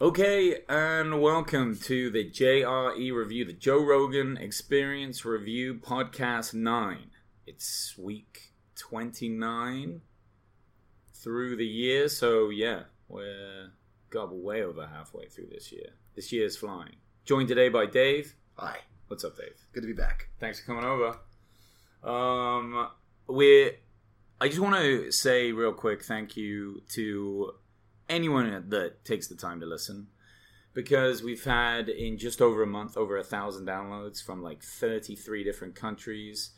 Okay, and welcome to the JRE review, the Joe Rogan Experience Review Podcast 9. It's week 29 through the year, so yeah, we're got way over halfway through this year. This year is flying. Joined today by Dave. Hi, What's up, Dave? good to be back. Thanks for coming over. Um, we're. I just want to say real quick thank you to anyone that takes the time to listen because we've had in just over a month over a thousand downloads from like 33 different countries.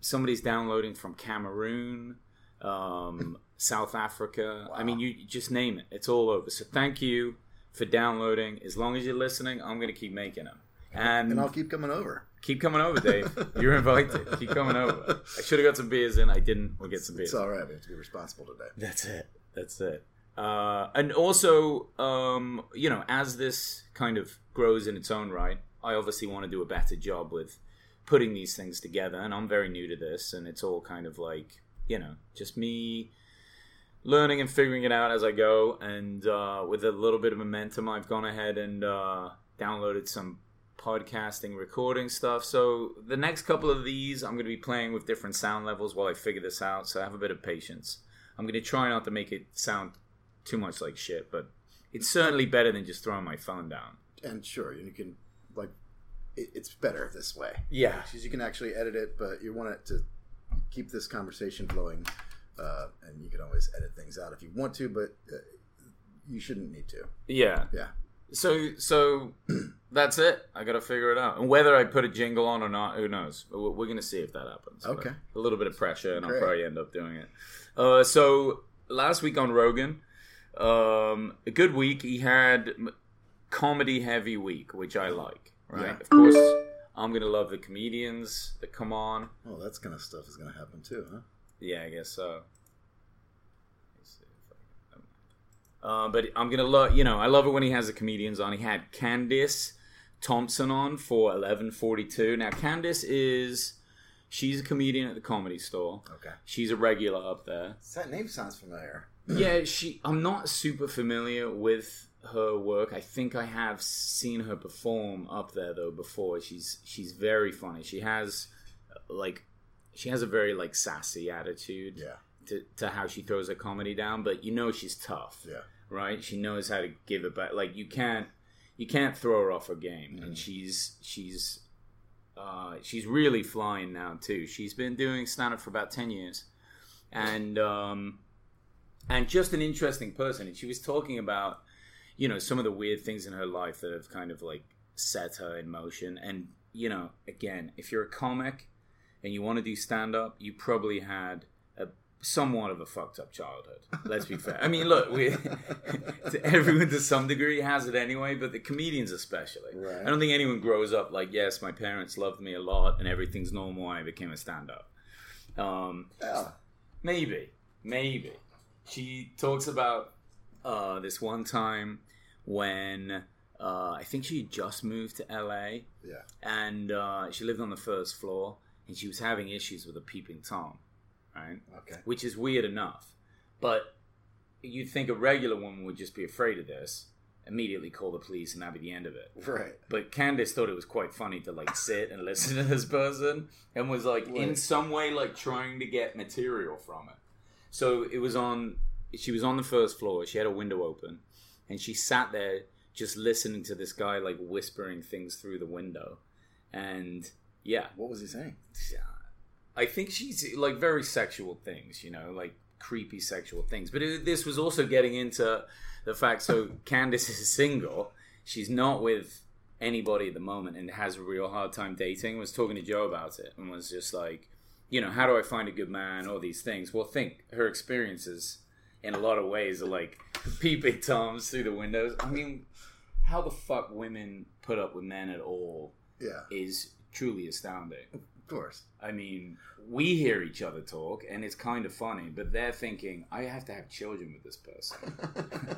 Somebody's downloading from Cameroon, um, South Africa. I mean, you you just name it. It's all over. So thank you for downloading. As long as you're listening, I'm going to keep making them. And, And I'll keep coming over. Keep coming over, Dave. You're invited. Keep coming over. I should have got some beers in. I didn't. We'll get some beers. It's all right. We have to be responsible today. That's it. That's it. Uh, and also, um, you know, as this kind of grows in its own right, I obviously want to do a better job with putting these things together. And I'm very new to this, and it's all kind of like, you know, just me learning and figuring it out as I go. And uh, with a little bit of momentum, I've gone ahead and uh, downloaded some podcasting recording stuff. So the next couple of these, I'm going to be playing with different sound levels while I figure this out. So have a bit of patience. I'm going to try not to make it sound too much like shit, but it's certainly better than just throwing my phone down. And sure, you can like it, it's better this way Yeah. because you can actually edit it, but you want it to keep this conversation flowing. Uh, and you can always edit things out if you want to, but uh, you shouldn't need to. Yeah. Yeah. So so that's it. I got to figure it out. And whether I put a jingle on or not, who knows? We're, to see if that happens. But Okay. A little bit of pressure, and I'll probably end up doing it. Uh, so last week on Rogan, um, a good week. He had comedy heavy week, which I like. Right. Yeah. Of course, I'm going to love the comedians that come on. Oh, that kind of stuff is to happen too, huh? Yeah, I guess so. Let's see if I can- Uh, but I'm gonna love, you know, I love it when he has the comedians on. He had Candice Thompson on for 11:42. Now Candice is, she's a comedian at the Comedy Store. Okay. She's a regular up there. That name sounds familiar. Yeah, she. I'm not super familiar with her work. I think I have seen her perform up there though before. She's she's very funny. She has like she has a very like sassy attitude Yeah. to, to how she throws her comedy down, but you know she's tough, Yeah. right? She knows how to give it back. Like you can't you can't throw her off her game, Mm-hmm. and she's she's uh, she's really flying now too. She's been doing stand up for about ten years, and um, and just an interesting person. And she was talking about you know some of the weird things in her life that have kind of like set her in motion. And you know, again, if you're a comic and you want to do stand up, you probably had a somewhat of a fucked up childhood. Let's be fair. I mean, look, we, everyone to some degree has it anyway, but the comedians especially. Right. I don't think anyone grows up like, yes, my parents loved me a lot and everything's normal and I became a stand up. Um, Yeah. Maybe, maybe. She talks about uh, this one time when uh, I think she had just moved to LA Yeah. and uh, she lived on the first floor and she was having issues with a peeping tom, right? Okay. Which is weird enough, but you'd think a regular woman would just be afraid of this, immediately call the police, and that'd be the end of it. Right. But Candice thought it was quite funny to like sit and listen to this person and was like in some way like trying to get material from it. So it was on she was on the first floor, she had a window open, and she sat there just listening to this guy like whispering things through the window. And yeah, What was he saying? I think she's like very sexual things, you know, like creepy sexual things. But it, this was also getting into the fact. So Candice is single; she's not with anybody at the moment, and has a real hard time dating. Was talking to Joe about it, and was just like, you know, how do I find a good man? All these things. Well, think her experiences in a lot of ways are like peeping toms through the windows. I mean, how the fuck women put up with men at all Yeah. is truly astounding. Of course. I mean, we hear each other talk, and it's kind of funny, but they're thinking, I have to have children with this person.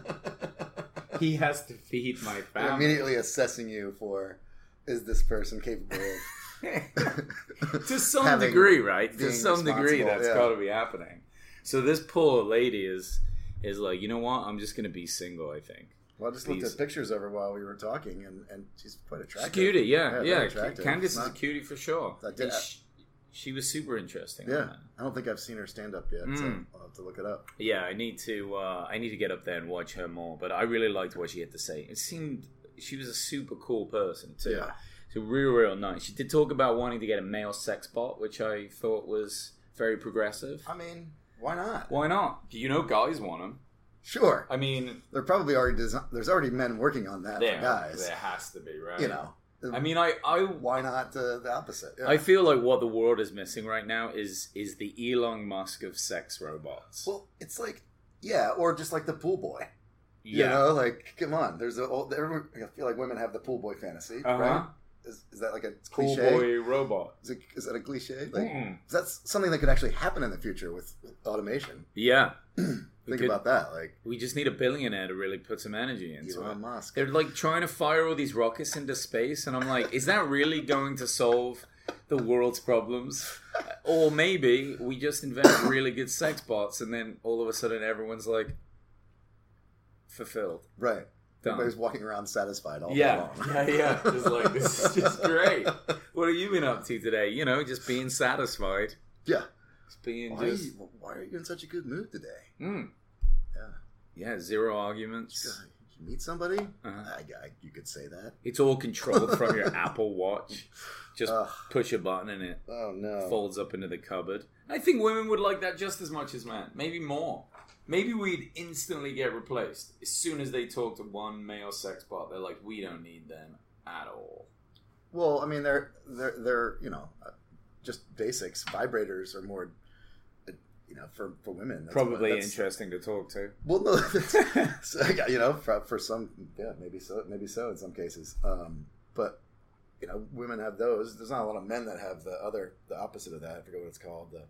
he has to feed my They're family. immediately assessing you for is this person capable of to some Having- degree, right? To some degree, that's yeah. got to be happening. So this poor lady is is like, you know what? I'm just gonna be single. I think, Well, I just looked at pictures of her while we were talking, and, and she's quite She's attractive. cutie, yeah, Yeah, yeah. Candice is a cutie for sure. I did- she, she was super interesting. Yeah. I don't think I've seen her stand up yet, so Mm. I'll have to look it up. Yeah, I need to. Uh, I need to get up there and watch her more. But I really liked what she had to say. It seemed she was a super cool person too. Yeah. So real, real nice. She did talk about wanting to get a male sex bot, which I thought was very progressive. I mean, why not? Why not? You know, guys want them. Sure. I mean, There probably already there's already men working on that there, for guys. there has to be, right? You know, I mean, I, I, why not uh, the opposite? Yeah. I feel like what the world is missing right now is is the Elon Musk of sex robots. well, it's like yeah, or just like the pool boy. You yeah. know, like come on. There's a old. I feel like women have the pool boy fantasy, Uh-huh. right? Is, is that like a Cool cliche? boy robot. Is, it, is that a cliche? Like, Mm. that's something that could actually happen in the future with, with automation. Yeah. Think could- about that, like We just need a billionaire to really put some energy into Elon it. Musk. They're like trying to fire all these rockets into space, and I'm like, is that really going to solve the world's problems? Or maybe we just invent really good sex bots, and then all of a sudden everyone's like fulfilled. Right. Done. Everybody's walking around satisfied all Yeah, day long. yeah, yeah. Just like this is just great. What have you been up to today? You know, just being satisfied, yeah. just being Why, just you- why are you in such a good mood today? mm. Yeah. yeah, zero arguments. You meet somebody? Uh-huh. I, I, you could say that. It's all controlled from your Apple Watch. Just Ugh. push a button and it Oh no. folds up into the cupboard. I think women would like that just as much as men, maybe more. Maybe we'd instantly get replaced as soon as they talk to one male sex bot. They're like, we don't need them at all. Well, I mean, they're they're they're you know uh, just basics. Vibrators are more, uh, you know, for for women. That's Probably what- that's- interesting to talk to. Well, no, that's, so, you know, for, for some, yeah, maybe so, maybe so in some cases. Um, but you know, women have those. There's not a lot of men that have the other, the opposite of that. I forget what it's called. The,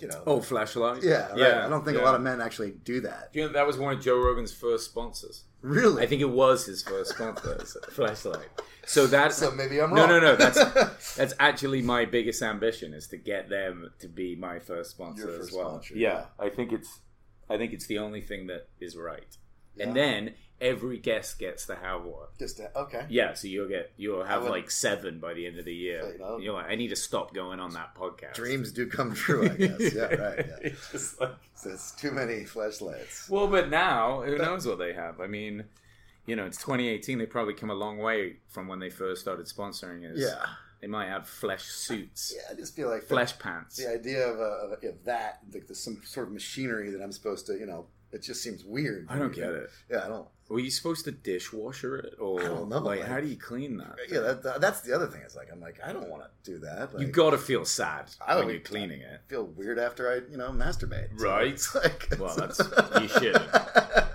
you know, Oh, Fleshlight. yeah, right. yeah. I don't think yeah. a lot of men actually do that. Do you know that was one of Joe Rogan's first sponsors? Really? I think it was his first sponsor, Fleshlight. So that's so. Maybe I'm No, wrong. no, no. That's that's actually my biggest ambition is to get them to be my first sponsor Your as well. sponsor, yeah, I think it's I think it's the only thing that is right. And then every guest gets to have one. just to, okay. Yeah, so you'll get you'll have would- like seven by the end of the year. You know. You're like, I need to stop going on that podcast. Dreams do come true. I guess. yeah, right. Yeah. It's just like- So it's too many Fleshlights. well, but now who knows what they have? I mean, you know, it's 2018. They probably come a long way from when they first started sponsoring us. Yeah. they might have flesh suits, Yeah, I just feel like flesh pants. the idea of, uh, of, of that, like there's some sort of machinery that I'm supposed to, you know, it just seems weird. I don't get it. Yeah, I don't. Were you supposed to dishwasher it, or I don't know, like like- how do you clean that? Yeah, that, that- that's the other thing. It's like I'm like I don't want to do that. Like, you got to feel sad I when you're cleaning it. feel weird after I, you know, masturbate. So Right. like, Well, that's you should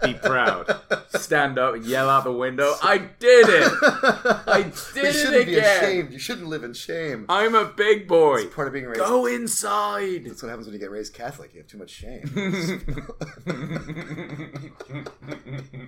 be proud. Stand up and yell out the window. I did it. I did you shouldn't be again. ashamed. You shouldn't live in shame. I'm a big boy. It's part of being raised. Go inside. That's what happens when you get raised Catholic. You have too much shame.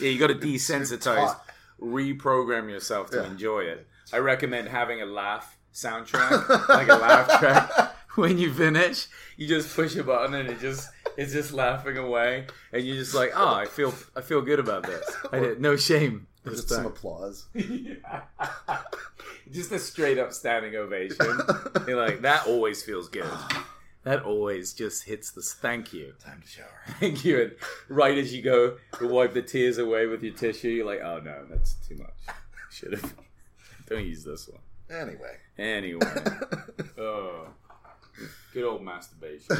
yeah, you got to desensitize, reprogram yourself to Yeah. enjoy it. I recommend having a laugh soundtrack, like a laugh track. When you finish, you just push a button and it just it's just laughing away, and you're just like, oh, I feel I feel good about this. I did no shame. Just some applause. just a straight up standing ovation. You're like, that always feels good. That always just hits the thank you. Time to shower. Thank you. And right as you go to wipe the tears away with your tissue, you're like, oh no, that's too much. Should have. Don't use this one. Anyway. Anyway. Oh. Good old masturbation.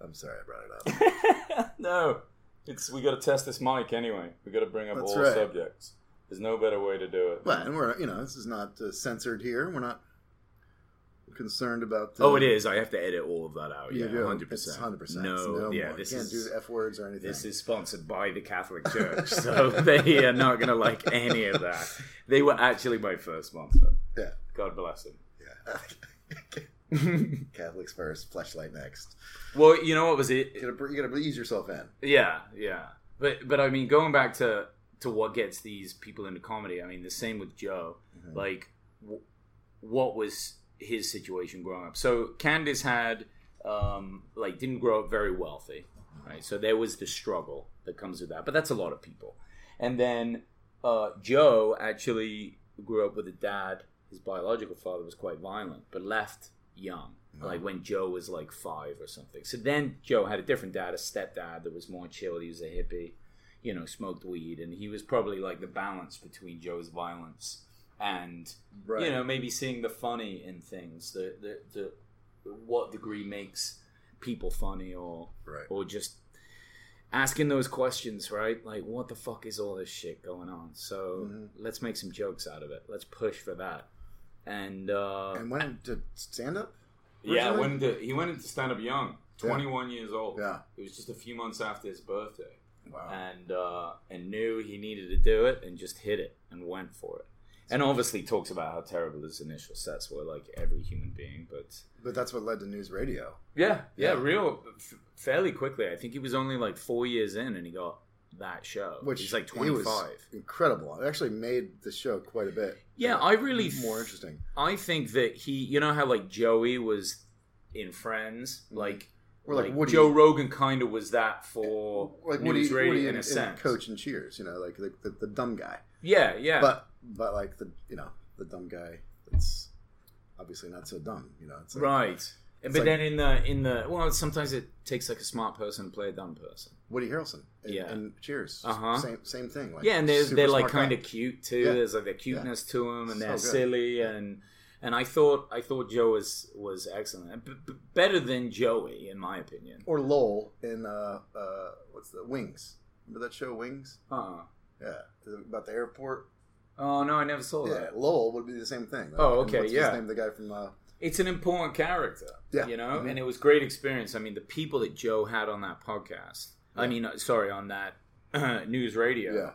I'm sorry I brought it up. no. It's we gotta test this mic anyway. We gotta bring up That's all right. subjects. There's no better way to do it. Well, and we're you know this is not uh, censored here. We're not concerned about. Uh, Oh, it is. I have to edit all of that out. Yeah, hundred percent. Hundred percent. No, yeah, more. this you can't is do f words or anything. this is sponsored by the Catholic Church, so they are not going to like any of that. They were actually my first sponsor. yeah. God bless them. Yeah. Catholics first, fleshlight next. Well, you know what was it? You gotta, you gotta ease yourself in. Yeah, yeah. But but I mean, going back to to what gets these people into comedy. I mean, the same with Joe. Mhm. Like, w- what was his situation growing up? So Candice had um like didn't grow up very wealthy. right? So there was the struggle that comes with that, but that's a lot of people. And then uh, Joe actually grew up with a dad. His biological father was quite violent, but left young, like when Joe was like five or something. So then Joe had a different dad, a stepdad that was more chill. He was a hippie, you know, smoked weed, and he was probably like the balance between Joe's violence and Right. you know maybe seeing the funny in things, the the, the what degree makes people funny or Right. or just asking those questions, right? Like, what the fuck is all this shit going on? So Mhm. let's make some jokes out of it. Let's push for that. And, uh, And went into stand up. yeah, when the, he went into stand up young, twenty one years old. Yeah. it was just a few months after his birthday, Wow. and uh, and knew he needed to do it, and just hit it and went for it. And obviously talks about how terrible his initial sets were, like every human being. But But that's what led to NewsRadio. yeah, yeah, Yeah. real f- fairly quickly. I think he was only like four years in, and he got that show. Which he's like twenty five. Incredible. It actually made the show quite a bit. Uh, yeah, I really more interesting. I think that he, you know how like Joey was in Friends, mm-hmm. like, Or like like Woody- Joe Rogan kind of was that for Like news Woody, radio Woody in and, a sense. Coach and Cheers, you know, like the, the, the dumb guy. Yeah, yeah. But but like the you know the dumb guy that's obviously not so dumb. You know, it's like, right. it's but like- then in the in the well, sometimes it takes like a smart person to play a dumb person. Woody Harrelson. And, Yeah. and Cheers. Uh-huh. Same same thing. Like yeah, and they're they're like kind of cute too. Yeah. There's like a cuteness to them, and So they're good. silly and. And I thought I thought Joe was was excellent, B- b- better than Joey in my opinion. or Lowell in uh uh what's the Wings? Remember that show Wings? Uh huh. Yeah, about the airport. Oh no, I never saw that. Yeah, that. Lowell would be the same thing. Oh, okay, what's yeah. His name, the guy from uh, it's an important character. Yeah. You know, Mhm. and it was great experience. I mean, the people that Joe had on that podcast. I mean, uh, sorry, on that NewsRadio. yeah,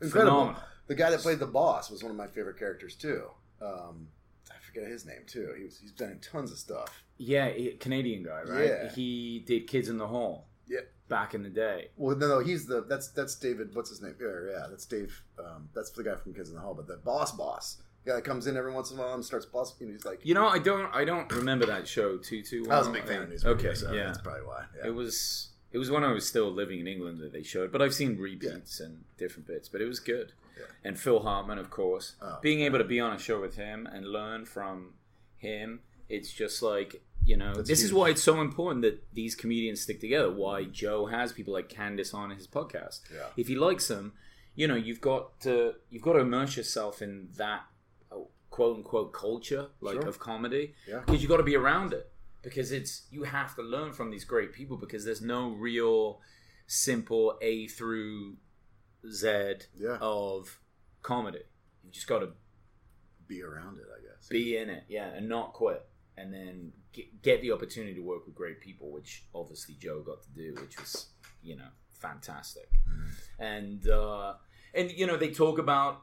incredible. Phenomenal. The guy that played the boss was one of my favorite characters too. Um, I forget his name too. He was he's done in tons of stuff. Yeah, he- Canadian guy, right? Yeah. He did Kids in the Hall. Yeah. Back in the day. Well, no, no, he's the that's that's David. What's his name? Yeah, yeah, that's Dave. Um, that's the guy from Kids in the Hall. But the boss, boss, the guy that comes in every once in a while and starts boss. You know, he's like, You know, I don't, I don't remember that show too, too well. I was a big fan of news. Okay, so yeah. that's probably why. Yeah. It was, it was when I was still living in England that they showed, but I've seen repeats and different bits, but it was good. Yeah. And Phil Hartman, of course, Oh, being able to be on a show with him and learn from him, it's just like you know, That's this is why it's so important that these comedians stick together. Why Joe has people like Candice on his podcast. Yeah. If he likes them, you know, you've got to you've got to immerse yourself in that uh, quote unquote culture like Sure. of comedy Yeah. because you got to be around it because it's you have to learn from these great people because there's no real simple A through Z Yeah. of comedy. You just got to Be around it, I guess. be in it, yeah, and not quit, and then get, get the opportunity to work with great people, which obviously Joe got to do, which was you know fantastic, and uh, and you know they talk about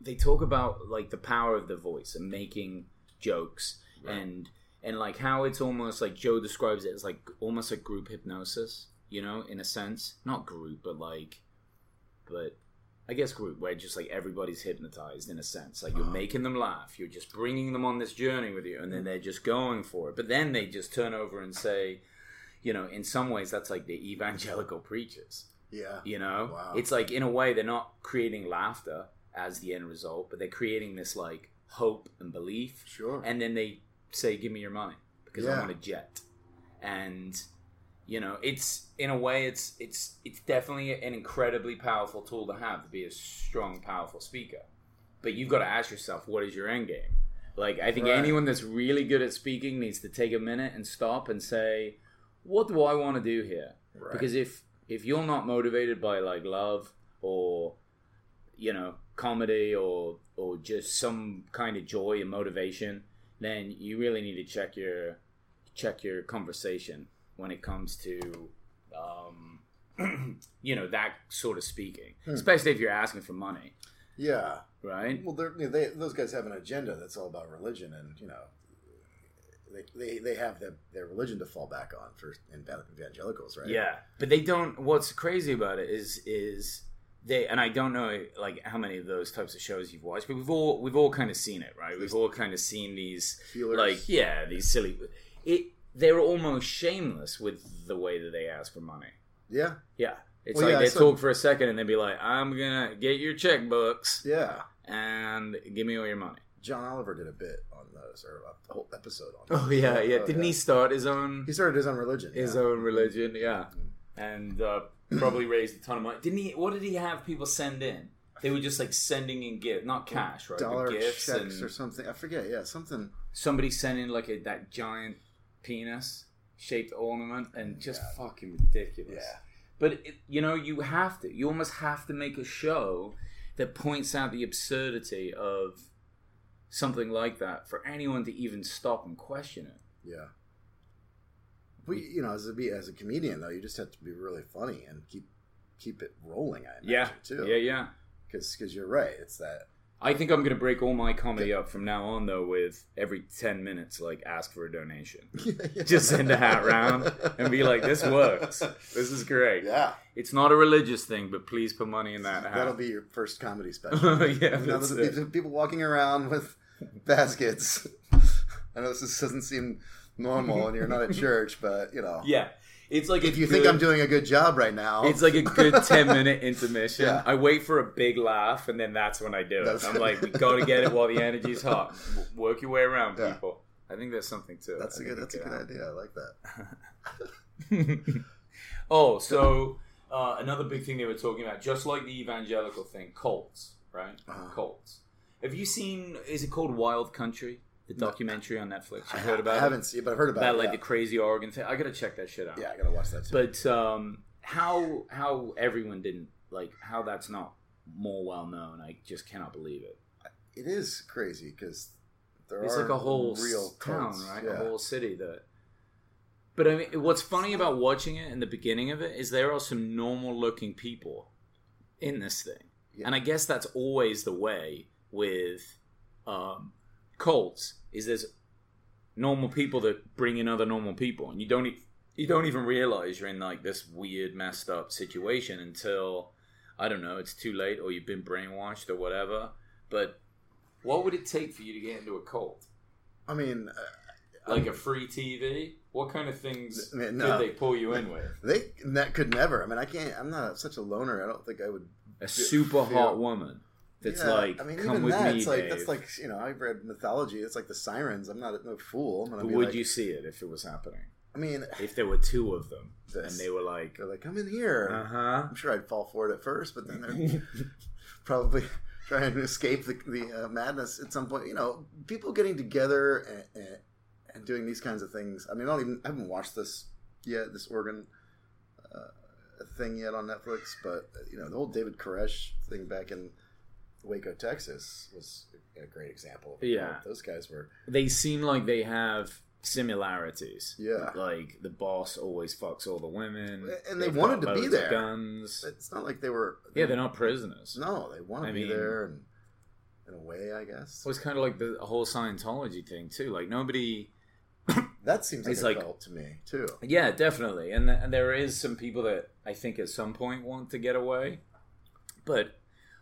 they talk about like the power of the voice and making jokes Right. and and like how it's almost like Joe describes it as like almost like group hypnosis, you know, in a sense, not group, but like, but I guess group where just like everybody's hypnotized in a sense. Like you're making them laugh, you're just bringing them on this journey with you, and then they're just going for it. But then they just turn over and say, you know, in some ways that's like the evangelical preachers. Yeah. You know, Wow. it's like in a way they're not creating laughter as the end result, but they're creating this like hope and belief Sure. and then they say give me your money because i want a jet and you know it's in a way it's it's it's definitely an incredibly powerful tool to have to be a strong powerful speaker but you've got to ask yourself what is your end game like i think Right. anyone that's really good at speaking needs to take a minute and stop and say what do i want to do here Right. because if if you're not motivated by like love or you know comedy or or just some kind of joy and motivation then you really need to check your check your conversation when it comes to um you know that sort of speaking Hmm. especially if you're asking for money yeah. right Well, they, those guys have an agenda that's all about religion, and you know, they they, they have their, their religion to fall back on for evangelicals, right? Yeah, but they don't. What's crazy about it is is they and I don't know like how many of those types of shows you've watched, but we've all we've all kind of seen it, right? We've all kind of seen these Feelers. like yeah these silly. It they're almost shameless with the way that they ask for money. Yeah, Yeah. It's Well, like yeah, they so- talk for a second and they'd be like, I'm gonna get your checkbooks yeah. and give me all your money. John Oliver did a bit on those, or a whole episode on. Oh yeah, yeah. Oh, Didn't he start his own He started his own religion. his yeah. own religion? Yeah. And uh, probably raised a ton of money. Didn't he what did he have people send in? They were just like sending in gifts, not cash, right? dollar checks or something. I forget. Yeah, something. somebody sent in like a that giant penis shaped ornament and just Yeah. fucking ridiculous. Yeah. But it, you know, you have to. You almost have to make a show that points out the absurdity of something like that for anyone to even stop and question it. Yeah. We, you know, as a be as a comedian though, you just have to be really funny and keep keep it rolling. I imagine Yeah, too. yeah, yeah. Because Because you're right. It's that. I think I'm going to break all my comedy up from now on, though, with every 10 minutes, like, ask for a donation. Just send a hat round and be like, this works. This is great. Yeah, It's not a religious thing, but please put money in that hat. that'll be your first comedy special. yeah, You know, that's there's it. people- people walking around with baskets. I know this doesn't seem normal, and you're not at church, but you know, Yeah. It's like if you think I'm doing a good job right now, It's like a good 10 minute intermission. Yeah. I wait for a big laugh, and then that's when I do it. That's- I'm like, we got to get it while the energy's hot. Work your way around, Yeah. people. I think there's something to it. that's I a good. That's a good idea. I like that. oh, so uh, another big thing they were talking about, just like the evangelical thing, cults, right? Uh-huh. Cults. Have you seen, is it called Wild Country? The documentary on Netflix. You heard about I it? haven't seen, but I've heard about, About it. like yeah. the crazy Oregon thing. I gotta check that shit out. yeah, I gotta watch that too. But um, how how everyone didn't like how that's not more well known. I just cannot believe it. it is crazy because there It's are like a whole real town, cults. right? Yeah. A whole city that. But I mean, what's funny about watching it in the beginning of it is there are some normal looking people in this thing, Yeah. and I guess that's always the way with um, cults. Is there's normal people that bring in other normal people, and you don't you don't even realize you're in like this weird, messed up situation until I don't know, it's too late, or you've been brainwashed, or whatever. But what would it take for you to get into a cult? I mean, uh, Like a free TV? What kind of things I mean, could they pull you in with? they that could never. I mean, I can't. I'm not such a loner. I don't think I would. A super feel- hot woman that's Yeah, like, I mean, come even with that, me, it's like Dave. that's like you know, I've read mythology. It's like the sirens. I'm not no fool. I'm gonna but be would like, you see it if it was happening? I mean, If there were two of them This- and they were like, they're like, come in here. uh huh. I'm sure I'd fall for it at first, but then they're probably trying to escape the, the uh, madness at some point. You know, people getting together and, and, and doing these kinds of things. I mean, I don't even I haven't watched this yet, this Oregon uh, thing yet on Netflix, but you know, the whole David Koresh thing back in Waco, Texas, was a great example. Of Yeah. those guys were. they seem like they have similarities. Yeah. Like the boss always fucks all the women. And they wanted to be there. Guns. It's not like they were. Yeah, they're not prisoners. No, they want to I be mean- there, and in a way, I guess. It was kind of like the whole Scientology thing too. Like nobody. That seems like like- cult to me too. Yeah, definitely, and, th- and there is some people that I think at some point want to get away, but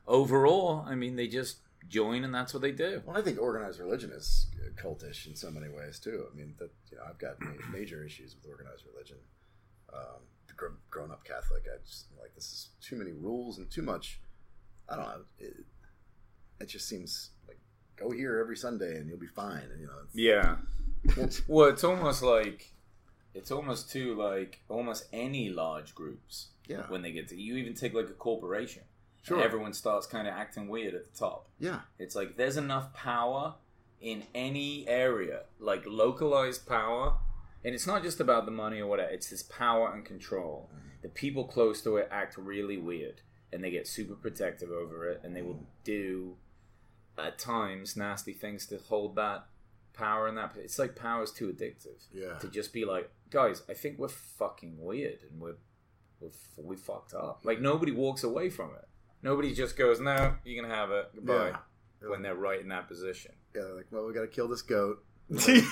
overall, I mean, they just join and that's what they do. Well, I think organized religion is cultish in so many ways too. I mean, that you know, I've got major issues with organized religion. Um, grown up Catholic, I just like this is too many rules and too much. I don't know. It, it just seems like go here every Sunday and you'll be fine. And you know, it's, Yeah. Well, it's almost like it's almost too like almost any large groups yeah, when they get to you even take like a corporation. Sure. Everyone starts kind of acting weird at the top. yeah, It's like there's enough power in any area, like localized power. And it's not just about the money or whatever, it's this power and control. Mm-hmm. The people close to it act really weird and they get super protective over it and they will mm. do at times nasty things to hold that power and that it's like power is too addictive yeah. to just be like guys i think we're fucking weird and we're, we're f- we fucked up like nobody walks away from it nobody just goes no you can have it goodbye Yeah. when they're right in that position Yeah, they're like, well, we got to kill this goat. we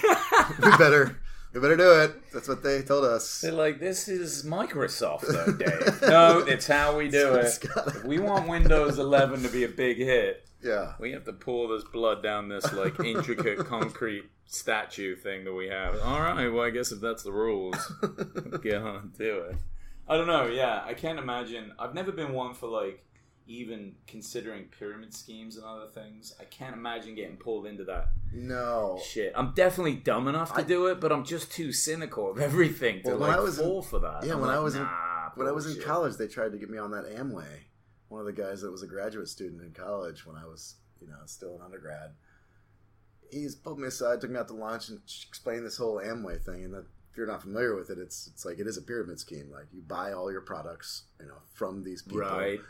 better, we better do it. That's what they told us. they're like this is microsoft though dave no it's how we do it if we want windows 11 to be a big hit Yeah, we have to pour this blood down this like intricate concrete statue thing that we have all right well i guess if that's the rules get on and do it I don't know. Yeah, I can't imagine. I've never been one for like even considering pyramid schemes and other things. I can't imagine getting pulled into that No. shit. I'm definitely dumb enough to I- do it, but I'm just too cynical of everything to Well, when like I was in- for that. Yeah, I'm when I like, was in- nah, When I was in college, they tried to get me on that Amway. One of the guys that was a graduate student in college when I was, you know, still an undergrad. He's pulled me aside, took me out to lunch, and explained this whole Amway thing. And that, if you're not familiar with it, it's it's like it is a pyramid scheme. Like you buy all your products, you know, from these people, right?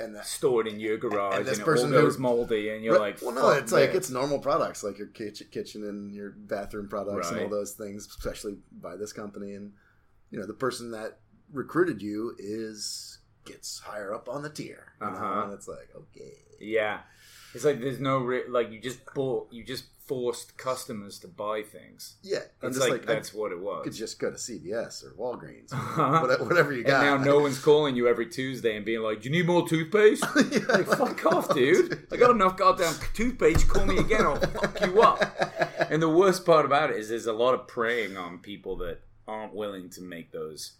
And that, Stored in your garage, And and, this it person all who- goes moldy, and you're like, well, no, "Fuck it's like it's normal products, like your kitchen, kitchen and your bathroom products and all those things, especially by this company. And you know, the person that recruited you is gets higher up on the tier, Uh-huh. and it's like okay, Yeah, it's like there's no re- like you just bought, you just forced customers to buy things. yeah, I'm It's like, like, I that's what it was. You could just go to CVS or Walgreens, Uh-huh. whatever, whatever you and got. now no one's calling you every Tuesday and being like, "Do you need more toothpaste?" Yeah, like, fuck off, dude. I got enough goddamn toothpaste. Call me again. I'll fuck you up. And the worst part about it is there's a lot of preying on people that aren't willing to make those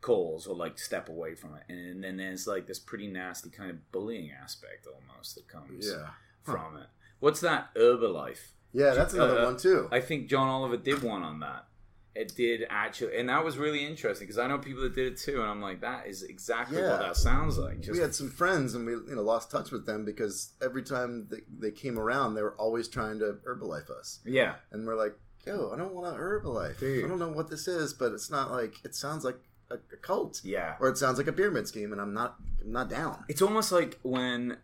calls or like step away from it. And then there's like this pretty nasty kind of bullying aspect almost that comes yeah, from it. What's that Herbalife? Yeah, that's another Uh, one too. I think John Oliver did one on that. It did actually, and that was really interesting because I know people that did it too, and I'm like, that is exactly Yeah. what that sounds like. Just we had some friends and we you know lost touch with them because every time they, they came around they were always trying to herbalife us yeah, and we're like yo i don't want to herbalife Dude. i don't know what this is but it's not like it sounds like a, a cult yeah. or it sounds like a pyramid scheme and i'm not i'm not down It's almost like when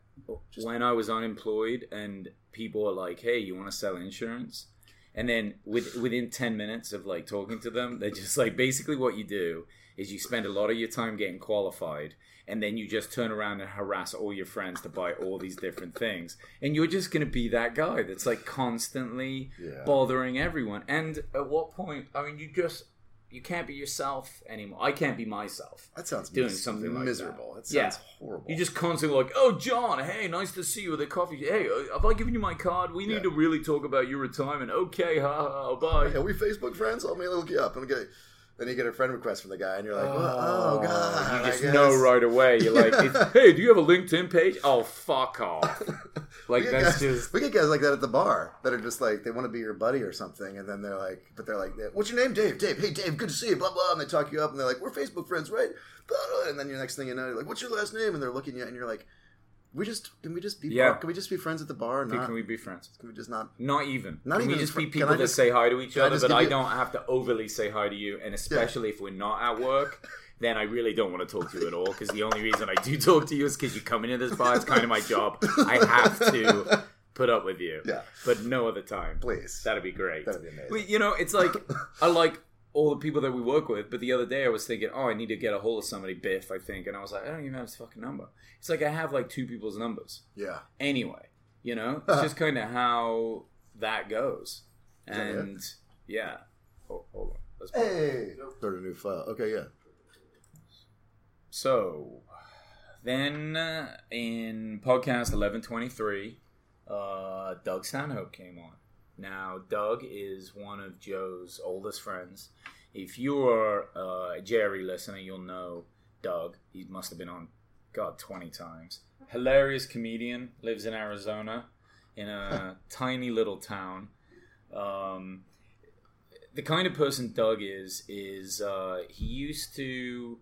Just- when I was unemployed and people are like, "Hey, you want to sell insurance?" And then with, within ten minutes of like talking to them, they're just like, basically, what you do is you spend a lot of your time getting qualified, and then you just turn around and harass all your friends to buy all these different things, and you're just gonna be that guy that's like constantly yeah bothering everyone. And at what point? I mean, you just you can't be yourself anymore. I can't be myself. that sounds doing mis- something like miserable it Yeah. sounds horrible You just constantly like, oh, John, hey, nice to see you at the coffee. Hey, uh, have I given you my card? We need Yeah. to really talk about your retirement. Okay, ha ha, bye. are we facebook friends me look you up okay then you get a friend request from the guy and you're like well, Oh, oh god You just know right away. You're like, hey, do you have a LinkedIn page? Oh, fuck off. Like, we get that's guys, just. we get guys like that at the bar that are just like they want to be your buddy or something, and then they're like, but they're like, what's your name, Dave? Dave, hey Dave, good to see you, blah blah, and they talk you up, and they're like, we're Facebook friends, right? Blah, blah. And then your next thing you know, you're like, what's your last name? And they're looking at you, and you're like, we just can we just be Yeah. can we just be friends at the bar? Not, Can we be friends? can we just not? Not even. Not Can we just be people that just- say hi to each can I other, but I don't have to overly say hi to you, and especially if we're not at work. Then I really don't want to talk to you at all because the only reason I do talk to you is because you come into this bar. It's kind of my job. I have to put up with you, Yeah, but no other time. please. That'd be great. That'd be amazing. Well, You know, it's like I like all the people that we work with, but the other day I was thinking, oh, I need to get a hold of somebody, Biff, I think, and I was like, I don't even have his fucking number. It's like I have like two people's numbers yeah, anyway. You know, it's just kind of how that goes, that and yeah. Oh, hold on. Let's hey, start a new file. Okay, yeah. So then uh, in podcast eleven twenty three, uh, Doug Stanhope came on. Now Doug is one of Joe's oldest friends. If you are uh, a Jerry listener, you'll know Doug. He must have been on God twenty times. Hilarious comedian, lives in Arizona, in a tiny little town. Um, the kind of person Doug is is uh, he used to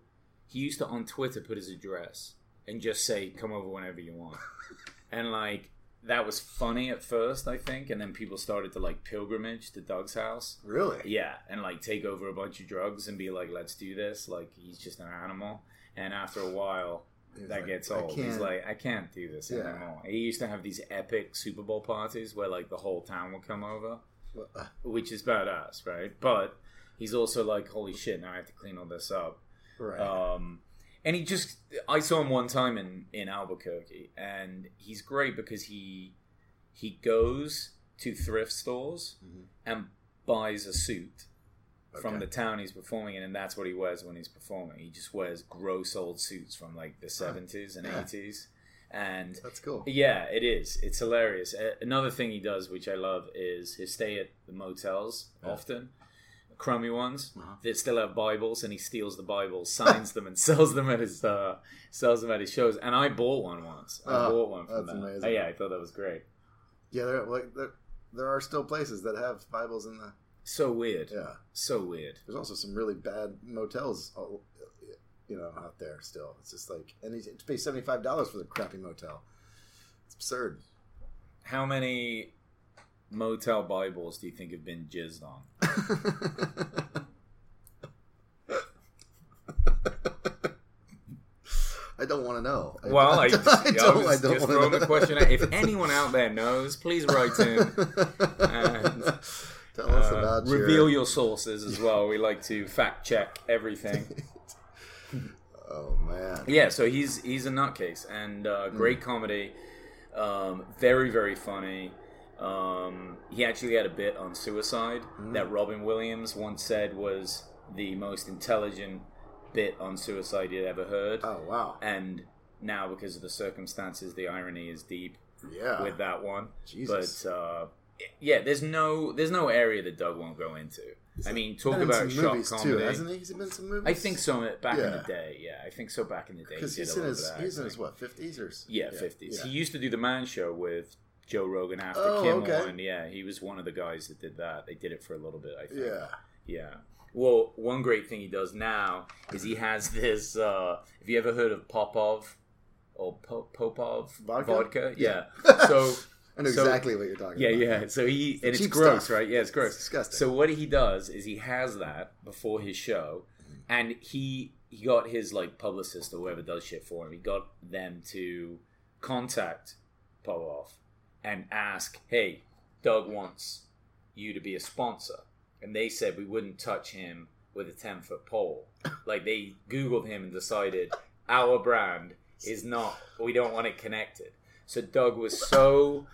he used to on Twitter put his address and just say come over whenever you want, and like that was funny at first I think, and then people started to like pilgrimage to Doug's house. Really? Yeah, and like take over a bunch of drugs and be like, let's do this. Like he's just an animal, and after a while. He's that like, gets old. He's like, I can't do this Yeah. anymore. He used to have these epic Super Bowl parties where like the whole town would come over which is badass, right? But he's also like, holy shit, now I have to clean all this up. right. Um, and he just, I saw him one time in in Albuquerque, and he's great because he he goes to thrift stores Mhm. and buys a suit from the town he's performing in, and that's what he wears when he's performing. He just wears gross old suits from like the seventies and eighties, and That's cool. yeah, it is. It's hilarious. Another thing he does, which I love, is he stay at the motels Yeah. often. Crummy ones Uh-huh. that still have Bibles, and he steals the Bibles, signs them, and sells them at his uh, sells them at his shows. And I bought one once. I Oh, bought one from that's that. amazing. Oh, yeah, I thought that was great. Yeah, there like there, there are still places that have Bibles in the So weird. yeah. So weird. There's also some really bad motels, all- you know, out there still. It's just like and you pay seventy five dollars for the crappy motel. It's absurd. How many motel Bibles do you think have been jizzed on? I don't want to know. Well, I, I just, don't. I was I don't just throwing know. the question out. If anyone out there knows, please write in. And, Tell us Uh, about reveal your. your sources as well. We like to fact check everything. Oh man. yeah, so he's he's a nutcase and uh, great Mm. comedy, um, very very funny. Um, he actually had a bit on suicide Mm. that Robin Williams once said was the most intelligent bit on suicide you'd ever heard, Oh wow. and now because of the circumstances, the irony is deep Yeah. with that one. Jesus. But uh, yeah, there's no there's no area that Doug won't go into. I mean, talk about shock movies comedy. too, hasn't he? Has he been some movies? I think so. Back in the day, yeah, I think so. Back in the day, Because he he's in his he's in his what fifties or Yeah, fifties. yeah. He used to do the Man Show with Joe Rogan after Oh, Kimmel, okay. and yeah, he was one of the guys that did that. They did it for a little bit, I think. Yeah. Yeah. Well, one great thing he does now is he has this. Uh, have you ever heard of Popov or Po- Popov Vodka? Yeah. Yeah. so I know So- exactly what you're talking yeah, about. yeah. So he and it's cheap gross, stuff. right? Yeah, it's gross. It's disgusting. So what he does is he has that before his show, and he he got his like publicist or whoever does shit for him. He got them to contact Popov and ask, "Hey, Doug wants you to be a sponsor," and they said we wouldn't touch him with a ten foot pole. like they Googled him and decided our brand is not. We don't want it connected. So Doug was so.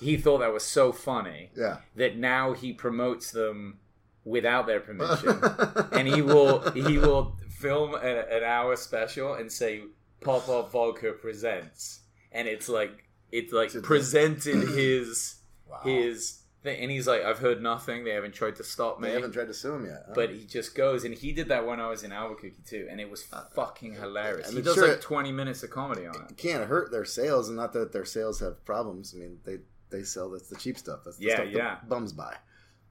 He thought that was so funny Yeah. that now he promotes them without their permission, and he will he will film a, an hour special and say Popov Vodka presents, and it's like it's like presented his Wow. his and he's like, I've heard nothing. They haven't tried to stop me. They haven't tried to sue him yet. huh? but he just goes, and he did that when I was in Albuquerque too, and it was uh, fucking hilarious. I he does sure like twenty minutes of comedy on it. it can't hurt their sales, and not that their sales have problems. I mean, they they sell that's the cheap stuff. That's the Yeah, stuff that yeah. bums buy.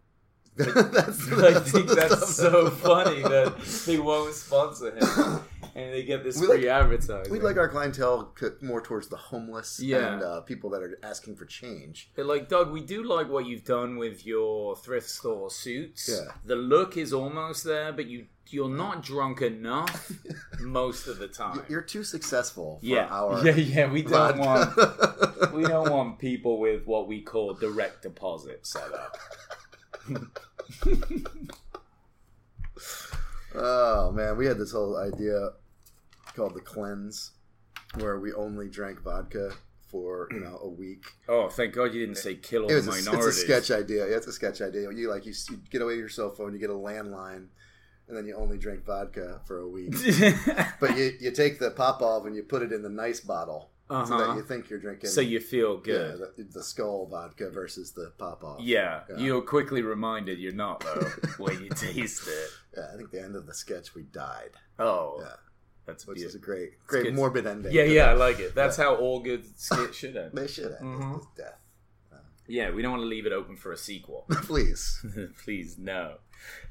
that's, I think the that's so funny that they won't sponsor him, and they get this We free like- advertising. We'd like our clientele more towards the homeless Yeah. and uh, people that are asking for change. Like, Doug, we do like what you've done with your thrift store suits. Yeah. The look is almost there, but you you're not drunk enough most of the time. You're too successful for yeah, our yeah, yeah. We don't want want. we don't want people with what we call direct deposit set up. oh man, we had this whole idea called the cleanse, where we only drank vodka for you know a week. Oh, thank God you didn't say kill all It was the a, it's a sketch idea. Yeah, it's a sketch idea. You like you, you get away with your cell phone, you get a landline, and then you only drink vodka for a week. But you, you take the Popov and you put it in the nice bottle, so Uh-huh. that you think you're drinking. so you feel yeah, good. the, the skull vodka versus the Popov. Yeah, Yeah. you're quickly reminded you're not though when you taste it. Yeah, I think the end of the sketch we died, Oh, Yeah. That's which beautiful. is a great, great good. morbid ending. Yeah, to yeah, I like it. That's how all good skits should end. They should end Mhm. with death. Yeah, we don't want to leave it open for a sequel. Please. Please, no.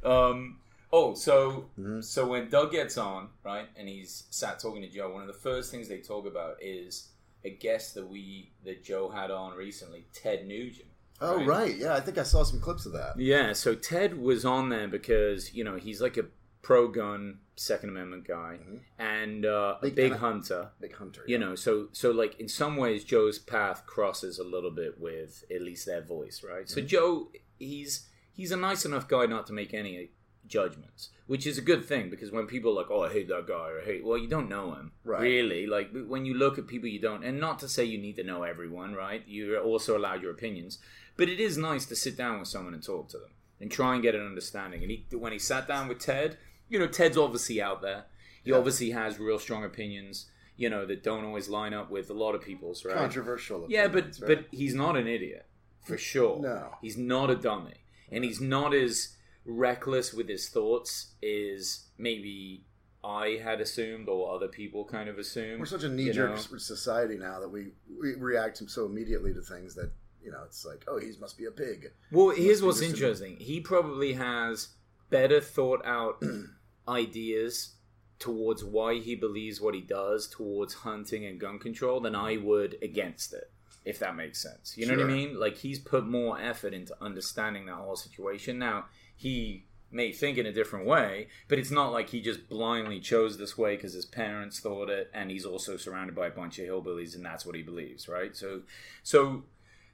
Um, oh, so Mhm. so when Doug gets on, right, and he's sat talking to Joe, one of the first things they talk about is a guest that we that Joe had on recently, Ted Nugent. Oh right, yeah. I think I saw some clips of that. Yeah, so Ted was on there because you know he's like a pro-gun Second Amendment guy Mhm. and uh, a Big big fan of- hunter. Big hunter. You know, so so like in some ways, Joe's path crosses a little bit with at least their voice, right? So Joe, he's he's a nice enough guy not to make any judgments, which is a good thing because when people are like, oh, I hate that guy, or I hate, well, you don't know him, Right. Really, like when you look at people, you don't, and not to say you need to know everyone, right? You're also allowed your opinions, but it is nice to sit down with someone and talk to them and try and get an understanding. And he, when he sat down with Ted, you know, Ted's obviously out there. He Yeah. obviously has real strong opinions, you know, that don't always line up with a lot of people's, right? Controversial. Yeah, but right? but he's not an idiot for sure. No. he's not a dummy, and he's not as reckless with his thoughts as maybe I had assumed or other people kind of assumed. We're such a knee jerk know? society now that we, we react so immediately to things that you know it's like oh he must be a pig. Well, here's what's interesting. He probably has better thought out ideas towards why he believes what he does towards hunting and gun control than I would against it, if that makes sense. You know what I mean? Like he's put more effort into understanding that whole situation. Now, he may think in a different way, but it's not like he just blindly chose this way because his parents thought it and he's also surrounded by a bunch of hillbillies and that's what he believes, right? So so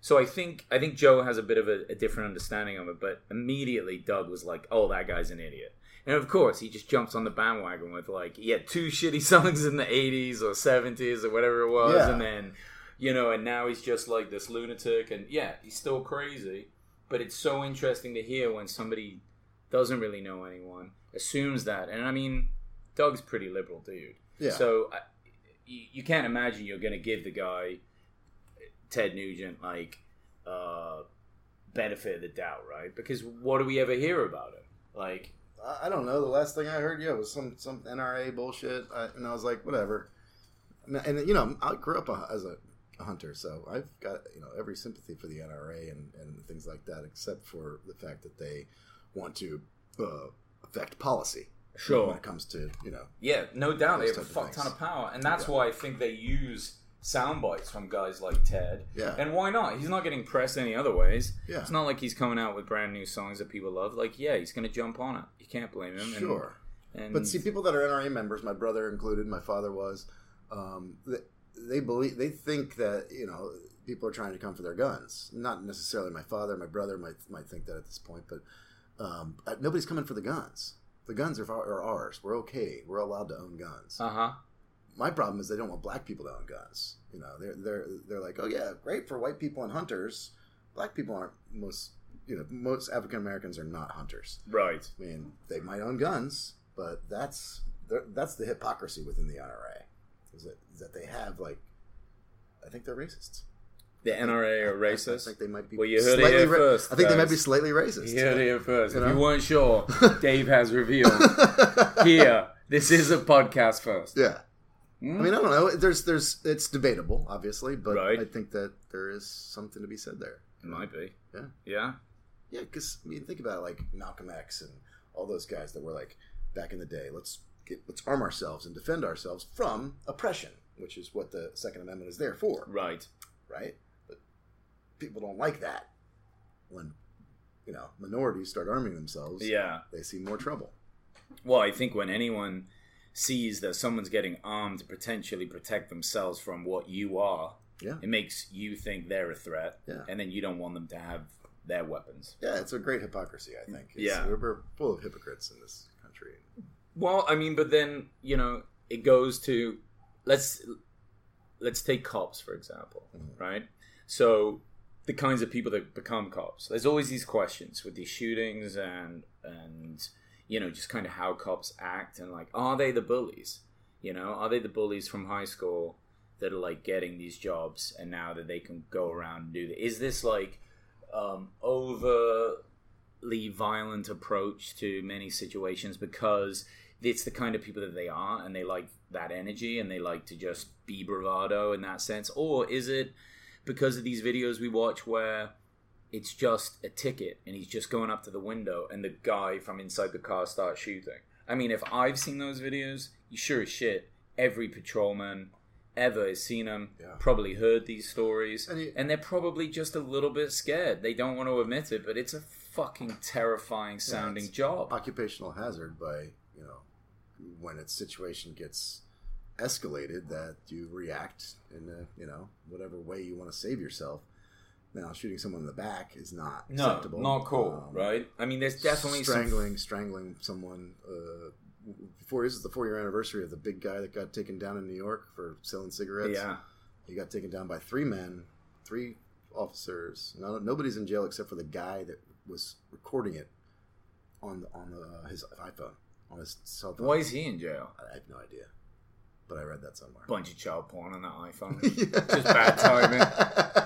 so I think I think Joe has a bit of a, a different understanding of it, but immediately Doug was like, "Oh, that guy's an idiot," and of course he just jumps on the bandwagon with like he had two shitty songs in the '80s or '70s or whatever it was, Yeah. and then you know, and now he's just like this lunatic, and yeah, he's still crazy. But it's so interesting to hear when somebody doesn't really know anyone assumes that, and I mean, Doug's pretty liberal dude. Yeah. So I, you, you can't imagine you're going to give the guy Ted Nugent like uh, benefit of the doubt, right? Because what do we ever hear about him? Like, I, don't know. The last thing I heard, yeah, was some some NRA bullshit, I, and I was like, whatever. And, and you know, I grew up a, as a, hunter, so I've got you know every sympathy for the NRA and, and things like that, except for the fact that they want to uh, affect policy. Sure. when it comes to you know yeah, no doubt they have a fuck ton of power, and that's Yeah. why I think they use sound bites from guys like Ted. Yeah. And why not? He's not getting pressed any other ways. Yeah. It's not like he's coming out with brand new songs that people love. Like, yeah, he's going to jump on it. You can't blame him. sure. And, But see, people that are NRA members, my brother included, my father was, um, they, they believe they think that you know people are trying to come for their guns. Not necessarily my father, my brother might might think that at this point, but um, uh, nobody's coming for the guns. The guns are, are ours. We're okay. We're allowed to own guns. uh huh. My problem is they don't want black people to own guns. You know, they're they're they're like, oh yeah, great for white people and hunters. Black people aren't most. You know, most African Americans are not hunters. Right. I mean, they might own guns, but that's that's the hypocrisy within the NRA. Is that is that they have like, I think they're racists. The NRA are I- I racist. think they might be. Well, you heard it slightly here ra- first, I think they might be slightly racist. You heard it here first. You if you weren't sure, Dave has revealed. here, this is a podcast first. yeah. Hmm? I mean, I don't know. There's, there's, it's debatable, obviously, but Right. I think that there is something to be said there. It might be. Yeah. Yeah. Yeah, because I mean, think about like Malcolm X and all those guys that were like back in the day. Let's get, let's arm ourselves and defend ourselves from oppression, which is what the Second Amendment is there for. Right. right? But people don't like that. When you know minorities start arming themselves, Yeah. they see more trouble. Well, I think when anyone sees that someone's getting armed to potentially protect themselves from what you are, Yeah. it makes you think they're a threat, Yeah. and then you don't want them to have their weapons. Yeah, it's a great hypocrisy. I think. It's, Yeah. we're, full of hypocrites in this country. Well, I mean, but then you know, it goes to let's let's take cops for example, Mhm. right? So the kinds of people that become cops. There's always these questions with these shootings and and you know just kind of how cops act and like are they the bullies? You know, are they the bullies from high school that are like getting these jobs and now that they can go around and do that? Is this like um, overly violent approach to many situations because it's the kind of people that they are and they like that energy and they like to just be bravado in that sense or is it because of these videos we watch where it's just a ticket and he's just going up to the window and the guy from inside the car starts shooting i mean if i've seen those videos you sure as shit every patrolman ever has seen them Yeah. probably heard these stories And you- and they're probably just a little bit scared they don't want to admit it but it's a fucking terrifying sounding it's job Occupational hazard by you know when its situation gets escalated that you react in a you know whatever way you want to save yourself. Now shooting someone in the back is not No, acceptable. not cool, Um, right? I mean, there's definitely strangling, strangling someone. Uh, before this is the four year anniversary of the big guy that got taken down in New York for selling cigarettes. yeah, he got taken down by three men, three officers. No, nobody's in jail except for the guy that was recording it on the, on uh, his iPhone on his cell phone. why is he in jail? I have no idea. but I read that somewhere. Bunch of child porn on that iPhone. Yeah. Just bad timing.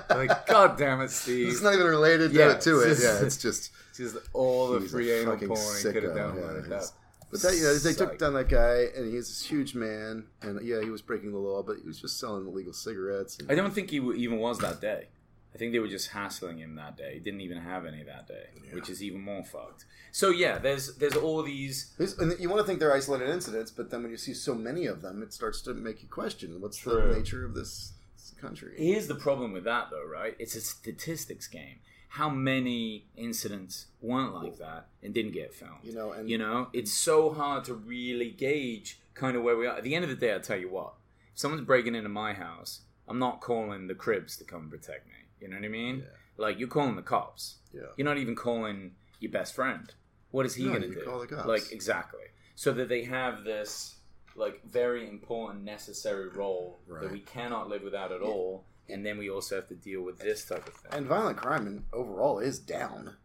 God damn it, Steve. It's not even related to, Yeah, to it. just- Yeah, it's just Just all the free anal porn he could have downloaded. yeah, that. But that you know, they took down that guy, and he's this huge man, and yeah, he was breaking the law, but he was just selling illegal cigarettes. And, I don't think he even was that day. I think they were just hassling him that day. He didn't even have any that day, Yeah. which is even more fucked. So yeah, there's there's all these. There's- and you want to think they're isolated incidents, but then when you see so many of them, it starts to make you question what's True. the nature of this country. Here's the problem with that, though, right? It's a statistics game. How many incidents weren't like that and didn't get filmed? You know, and You know, it's so hard to really gauge kind of where we are. At the end of the day, I'll tell you what: if someone's breaking into my house, I'm not calling the cribs to come protect me. You know what I mean? Yeah. Like you're calling the cops. yeah, You're not even calling your best friend. What is he No, going to do? call the cops. Like exactly. So that they have this like very important, necessary role that we cannot live without at all, and then we also have to deal with this type of thing. and violent crime in, overall is down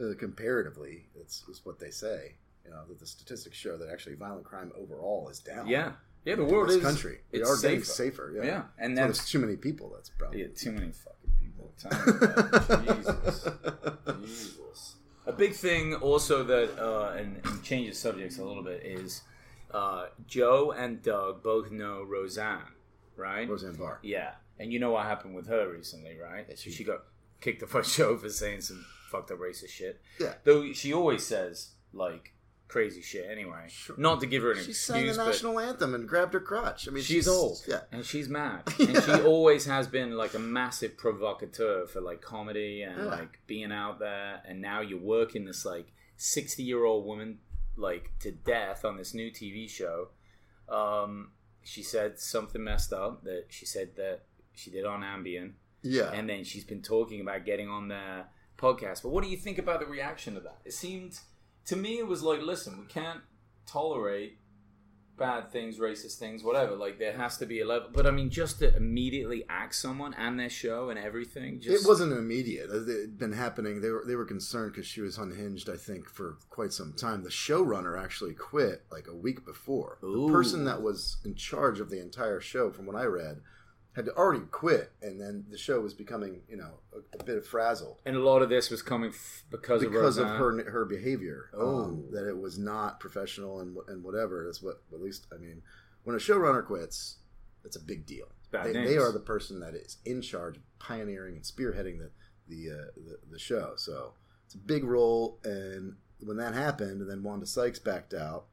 uh, comparatively. It's, it's what they say. You know that the statistics show that actually violent crime overall is down. yeah, yeah. The world this is country. We It's are safer. safer. Yeah, Yeah, and So that's there's too many people. That's probably yeah, too many fucking people. Tell me about it. Jesus. Jesus. A big thing also that, uh, and, and changes subjects a little bit, is uh, Joe and Doug both know Roseanne, right? Roseanne Barr. Yeah, and you know what happened with her recently, right? Yeah, she, she- she got kicked off her show for saying some fucked up racist shit. Yeah. Though she always says like crazy shit anyway. Sure. Not to give her an She sang excuse, the national anthem and grabbed her crotch. I mean, she's old. Yeah, and she's mad, and she always has been like a massive provocateur for like comedy and Yeah. like being out there. And now you're working this like sixty year old woman like to death on this new TV show. Um, she said something messed up that she said that she did on Ambien, yeah. and then she's been talking about getting on the podcast. But what do you think about the reaction to that? It seemed to me it was like, listen, we can't tolerate bad things, racist things, whatever. Like there has to be a level. But I mean, just to immediately axe someone and their show and everything. Just, It wasn't immediate. It had been happening. They were they were concerned because she was unhinged. I think for quite some time. The showrunner actually quit like a week before. Ooh. The person that was in charge of the entire show, from what I read, had already quit, and then the show was becoming you know a, a bit frazzled And a lot of this was coming f- because, because of her her behavior. Oh. um, that it was not professional and and whatever. That's what at least I mean. When a showrunner quits, it's a big deal. They, they are the person that is in charge, of pioneering and spearheading the the, uh, the the show. So it's a big role. And when that happened, and then Wanda Sykes backed out.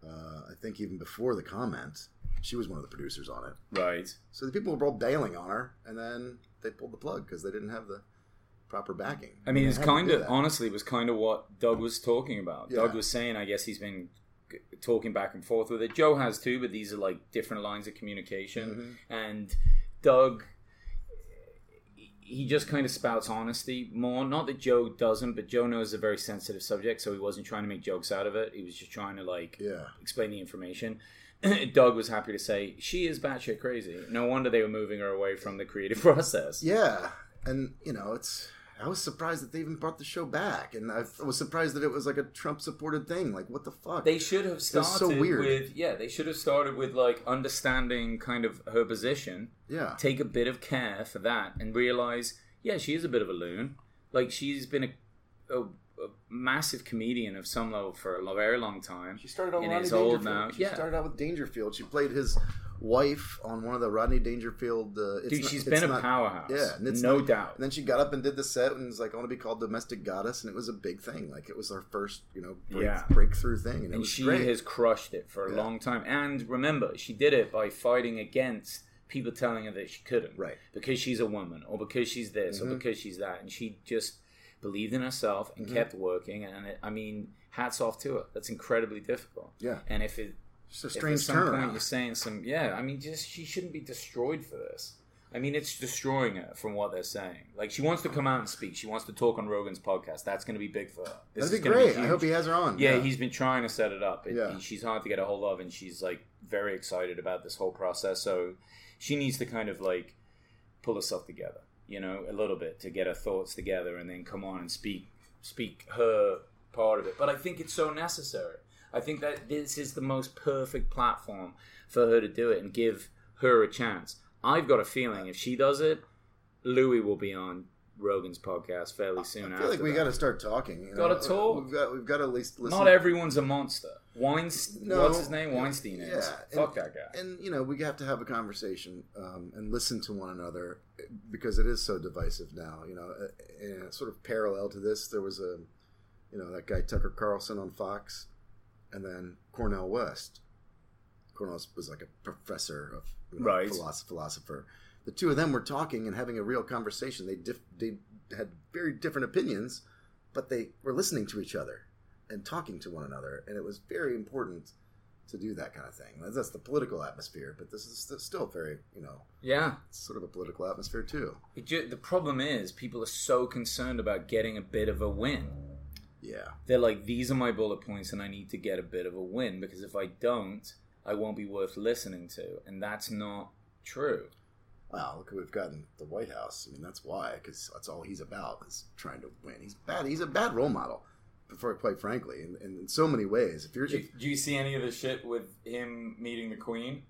Uh, I think even before the comment, she was one of the producers on it. right. So the people were all bailing on her, and then they pulled the plug because they didn't have the proper backing. I mean, it's kind of honestly, it was kind of what Doug was talking about. Doug was saying, I guess he's been g- talking back and forth with it. Joe has too, but these are like different lines of communication. Mhm. And Doug, he just kind of spouts honesty more. Not that Joe doesn't, but Joe knows a very sensitive subject, so he wasn't trying to make jokes out of it. He was just trying to like Yeah. explain the information. Doug was happy to say she is batshit crazy. No wonder they were moving her away from the creative process. Yeah, and you know, it's. I was surprised that they even brought the show back, and I was surprised that it was like a Trump-supported thing. Like, what the fuck? They should have started so weird. with yeah. They should have started with like understanding kind of her position, yeah, take a bit of care for that, and realize yeah, she is a bit of a loon. Like she's been a, a massive comedian of some level for a very long time. she started on Rodney it's old Dangerfield. now. She Yeah. started out with Dangerfield. She played his wife on one of the Rodney Dangerfield. Uh, it's Dude, not- she's been a not- powerhouse. Yeah, no not- doubt. And then she got up and did the set and was like, "I want to be called domestic goddess," and it was a big thing. Like it was her first, you know, break, Yeah. breakthrough thing, and, and she great. has crushed it for a Yeah. long time. And remember, she did it by fighting against people telling her that she couldn't, Right. Because she's a woman, or because she's this, Mhm. or because she's that, and she just believed in herself and Mhm. kept working. And it, I mean, hats off to her. That's incredibly difficult. Yeah, And if it, just a if strange at some point you're saying some, yeah, I mean, just she shouldn't be destroyed for this. I mean, it's destroying her from what they're saying. Like she wants to come out and speak. She wants to talk on Rogan's podcast. That's going to be big for her. This That'd be great. I hope he has her on. Yeah, he's been trying to set it up. It, Yeah. She's hard to get a hold of, and she's like very excited about this whole process. So she needs to kind of like pull herself together, you know, a little bit to get her thoughts together, and then come on and speak speak her part of it. But I think it's so necessary. I think that this is the most perfect platform for her to do it and give her a chance. I've got a feeling if she does it, Louis will be on Rogan's podcast fairly soon. I feel like we got to start talking. You Gotta know? talk. We've got we've got to at least listen. Not everyone's a monster. Weinstein, No, what's his name? Weinstein is. yeah, Fuck and- that guy. and you know we have to have a conversation um, and listen to one another because it is so divisive now. You know, uh, and sort of parallel to this, there was a, you know, that guy Tucker Carlson on Fox, and then Cornel West. Cornel was like a professor of you know, Right. philosoph- philosopher. The two of them were talking and having a real conversation. They diff- they had very different opinions, but they were listening to each other and talking to one another, and it was very important to do that kind of thing. That's- the political atmosphere, but this is still very, you know, Yeah. it's sort of a political atmosphere too. The problem is people are so concerned about getting a bit of a win. Yeah, They're like, these are my bullet points, and I need to get a bit of a win because if I don't, I won't be worth listening to, and that's not true. Well, look we've gotten the White House. I mean, that's why, because that's all he's about is trying to win. He's bad. He's a bad role model, for quite frankly, in, in so many ways. If you're, Do, if, do you see any of the shit with him meeting the Queen?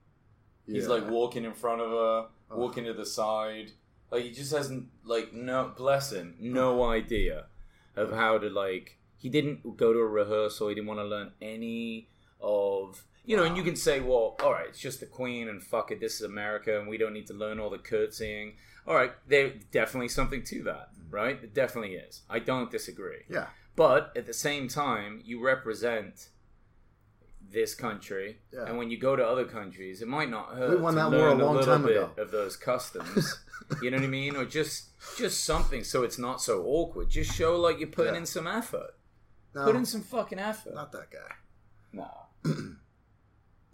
He's like walking in front of her, Oh. walking to the side. Like he just hasn't like no bless him, no idea of how to like he didn't go to a rehearsal, he didn't want to learn any of you know, and you can say, well, all right, it's just the Queen and fuck it, this is America and we don't need to learn all the curtsying. All right, there's definitely something to that, mm-hmm. right? It definitely is. I don't disagree. yeah, But at the same time, you represent this country, Yeah. and when you go to other countries, it might not hurt. We won that war a long little time ago. Of those customs, you know what I mean, or just just something so it's not so awkward. Just show like you're putting Yeah. in some effort. no, Put in some fucking effort. not that guy. no,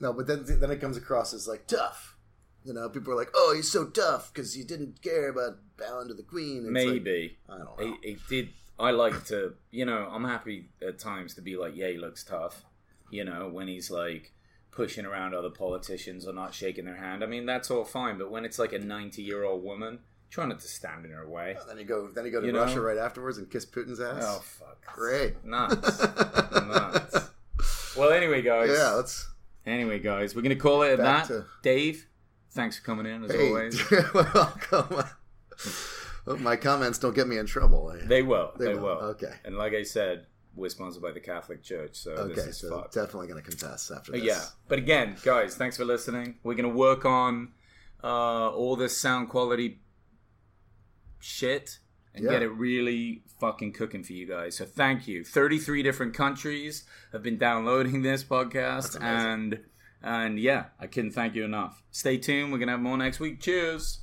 No, but then then it comes across as like tough. You know, people are like, "Oh, he's so tough because he didn't care about bowing to the queen." It's like, maybe I don't know. he, he did. I like to, you know, I'm happy at times to be like, yeah, he looks tough. You know, when he's like pushing around other politicians or not shaking their hand. I mean, that's all fine. But when it's like a 90 year old woman, try not to stand in her way. then you go, then you go to You know? Russia right afterwards and kiss Putin's ass. Oh fuck! Great, Nuts, nuts. Well, anyway, guys. yeah, let's. Anyway, guys, we're gonna call it at that. to- Dave, thanks for coming in as Hey, always. welcome. Hope my comments don't get me in trouble. They will. They, They will. will, okay. And like I said, we're sponsored by the Catholic Church, so this Okay, so fucked. definitely going to contest after this. yeah. But again, guys, thanks for listening. We're gonna work on uh, all this sound quality shit and Yeah. get it really fucking cooking for you guys. So thank you. Thirty-three different countries have been downloading this podcast, and and yeah, I couldn't thank you enough. Stay tuned. We're gonna have more next week. Cheers.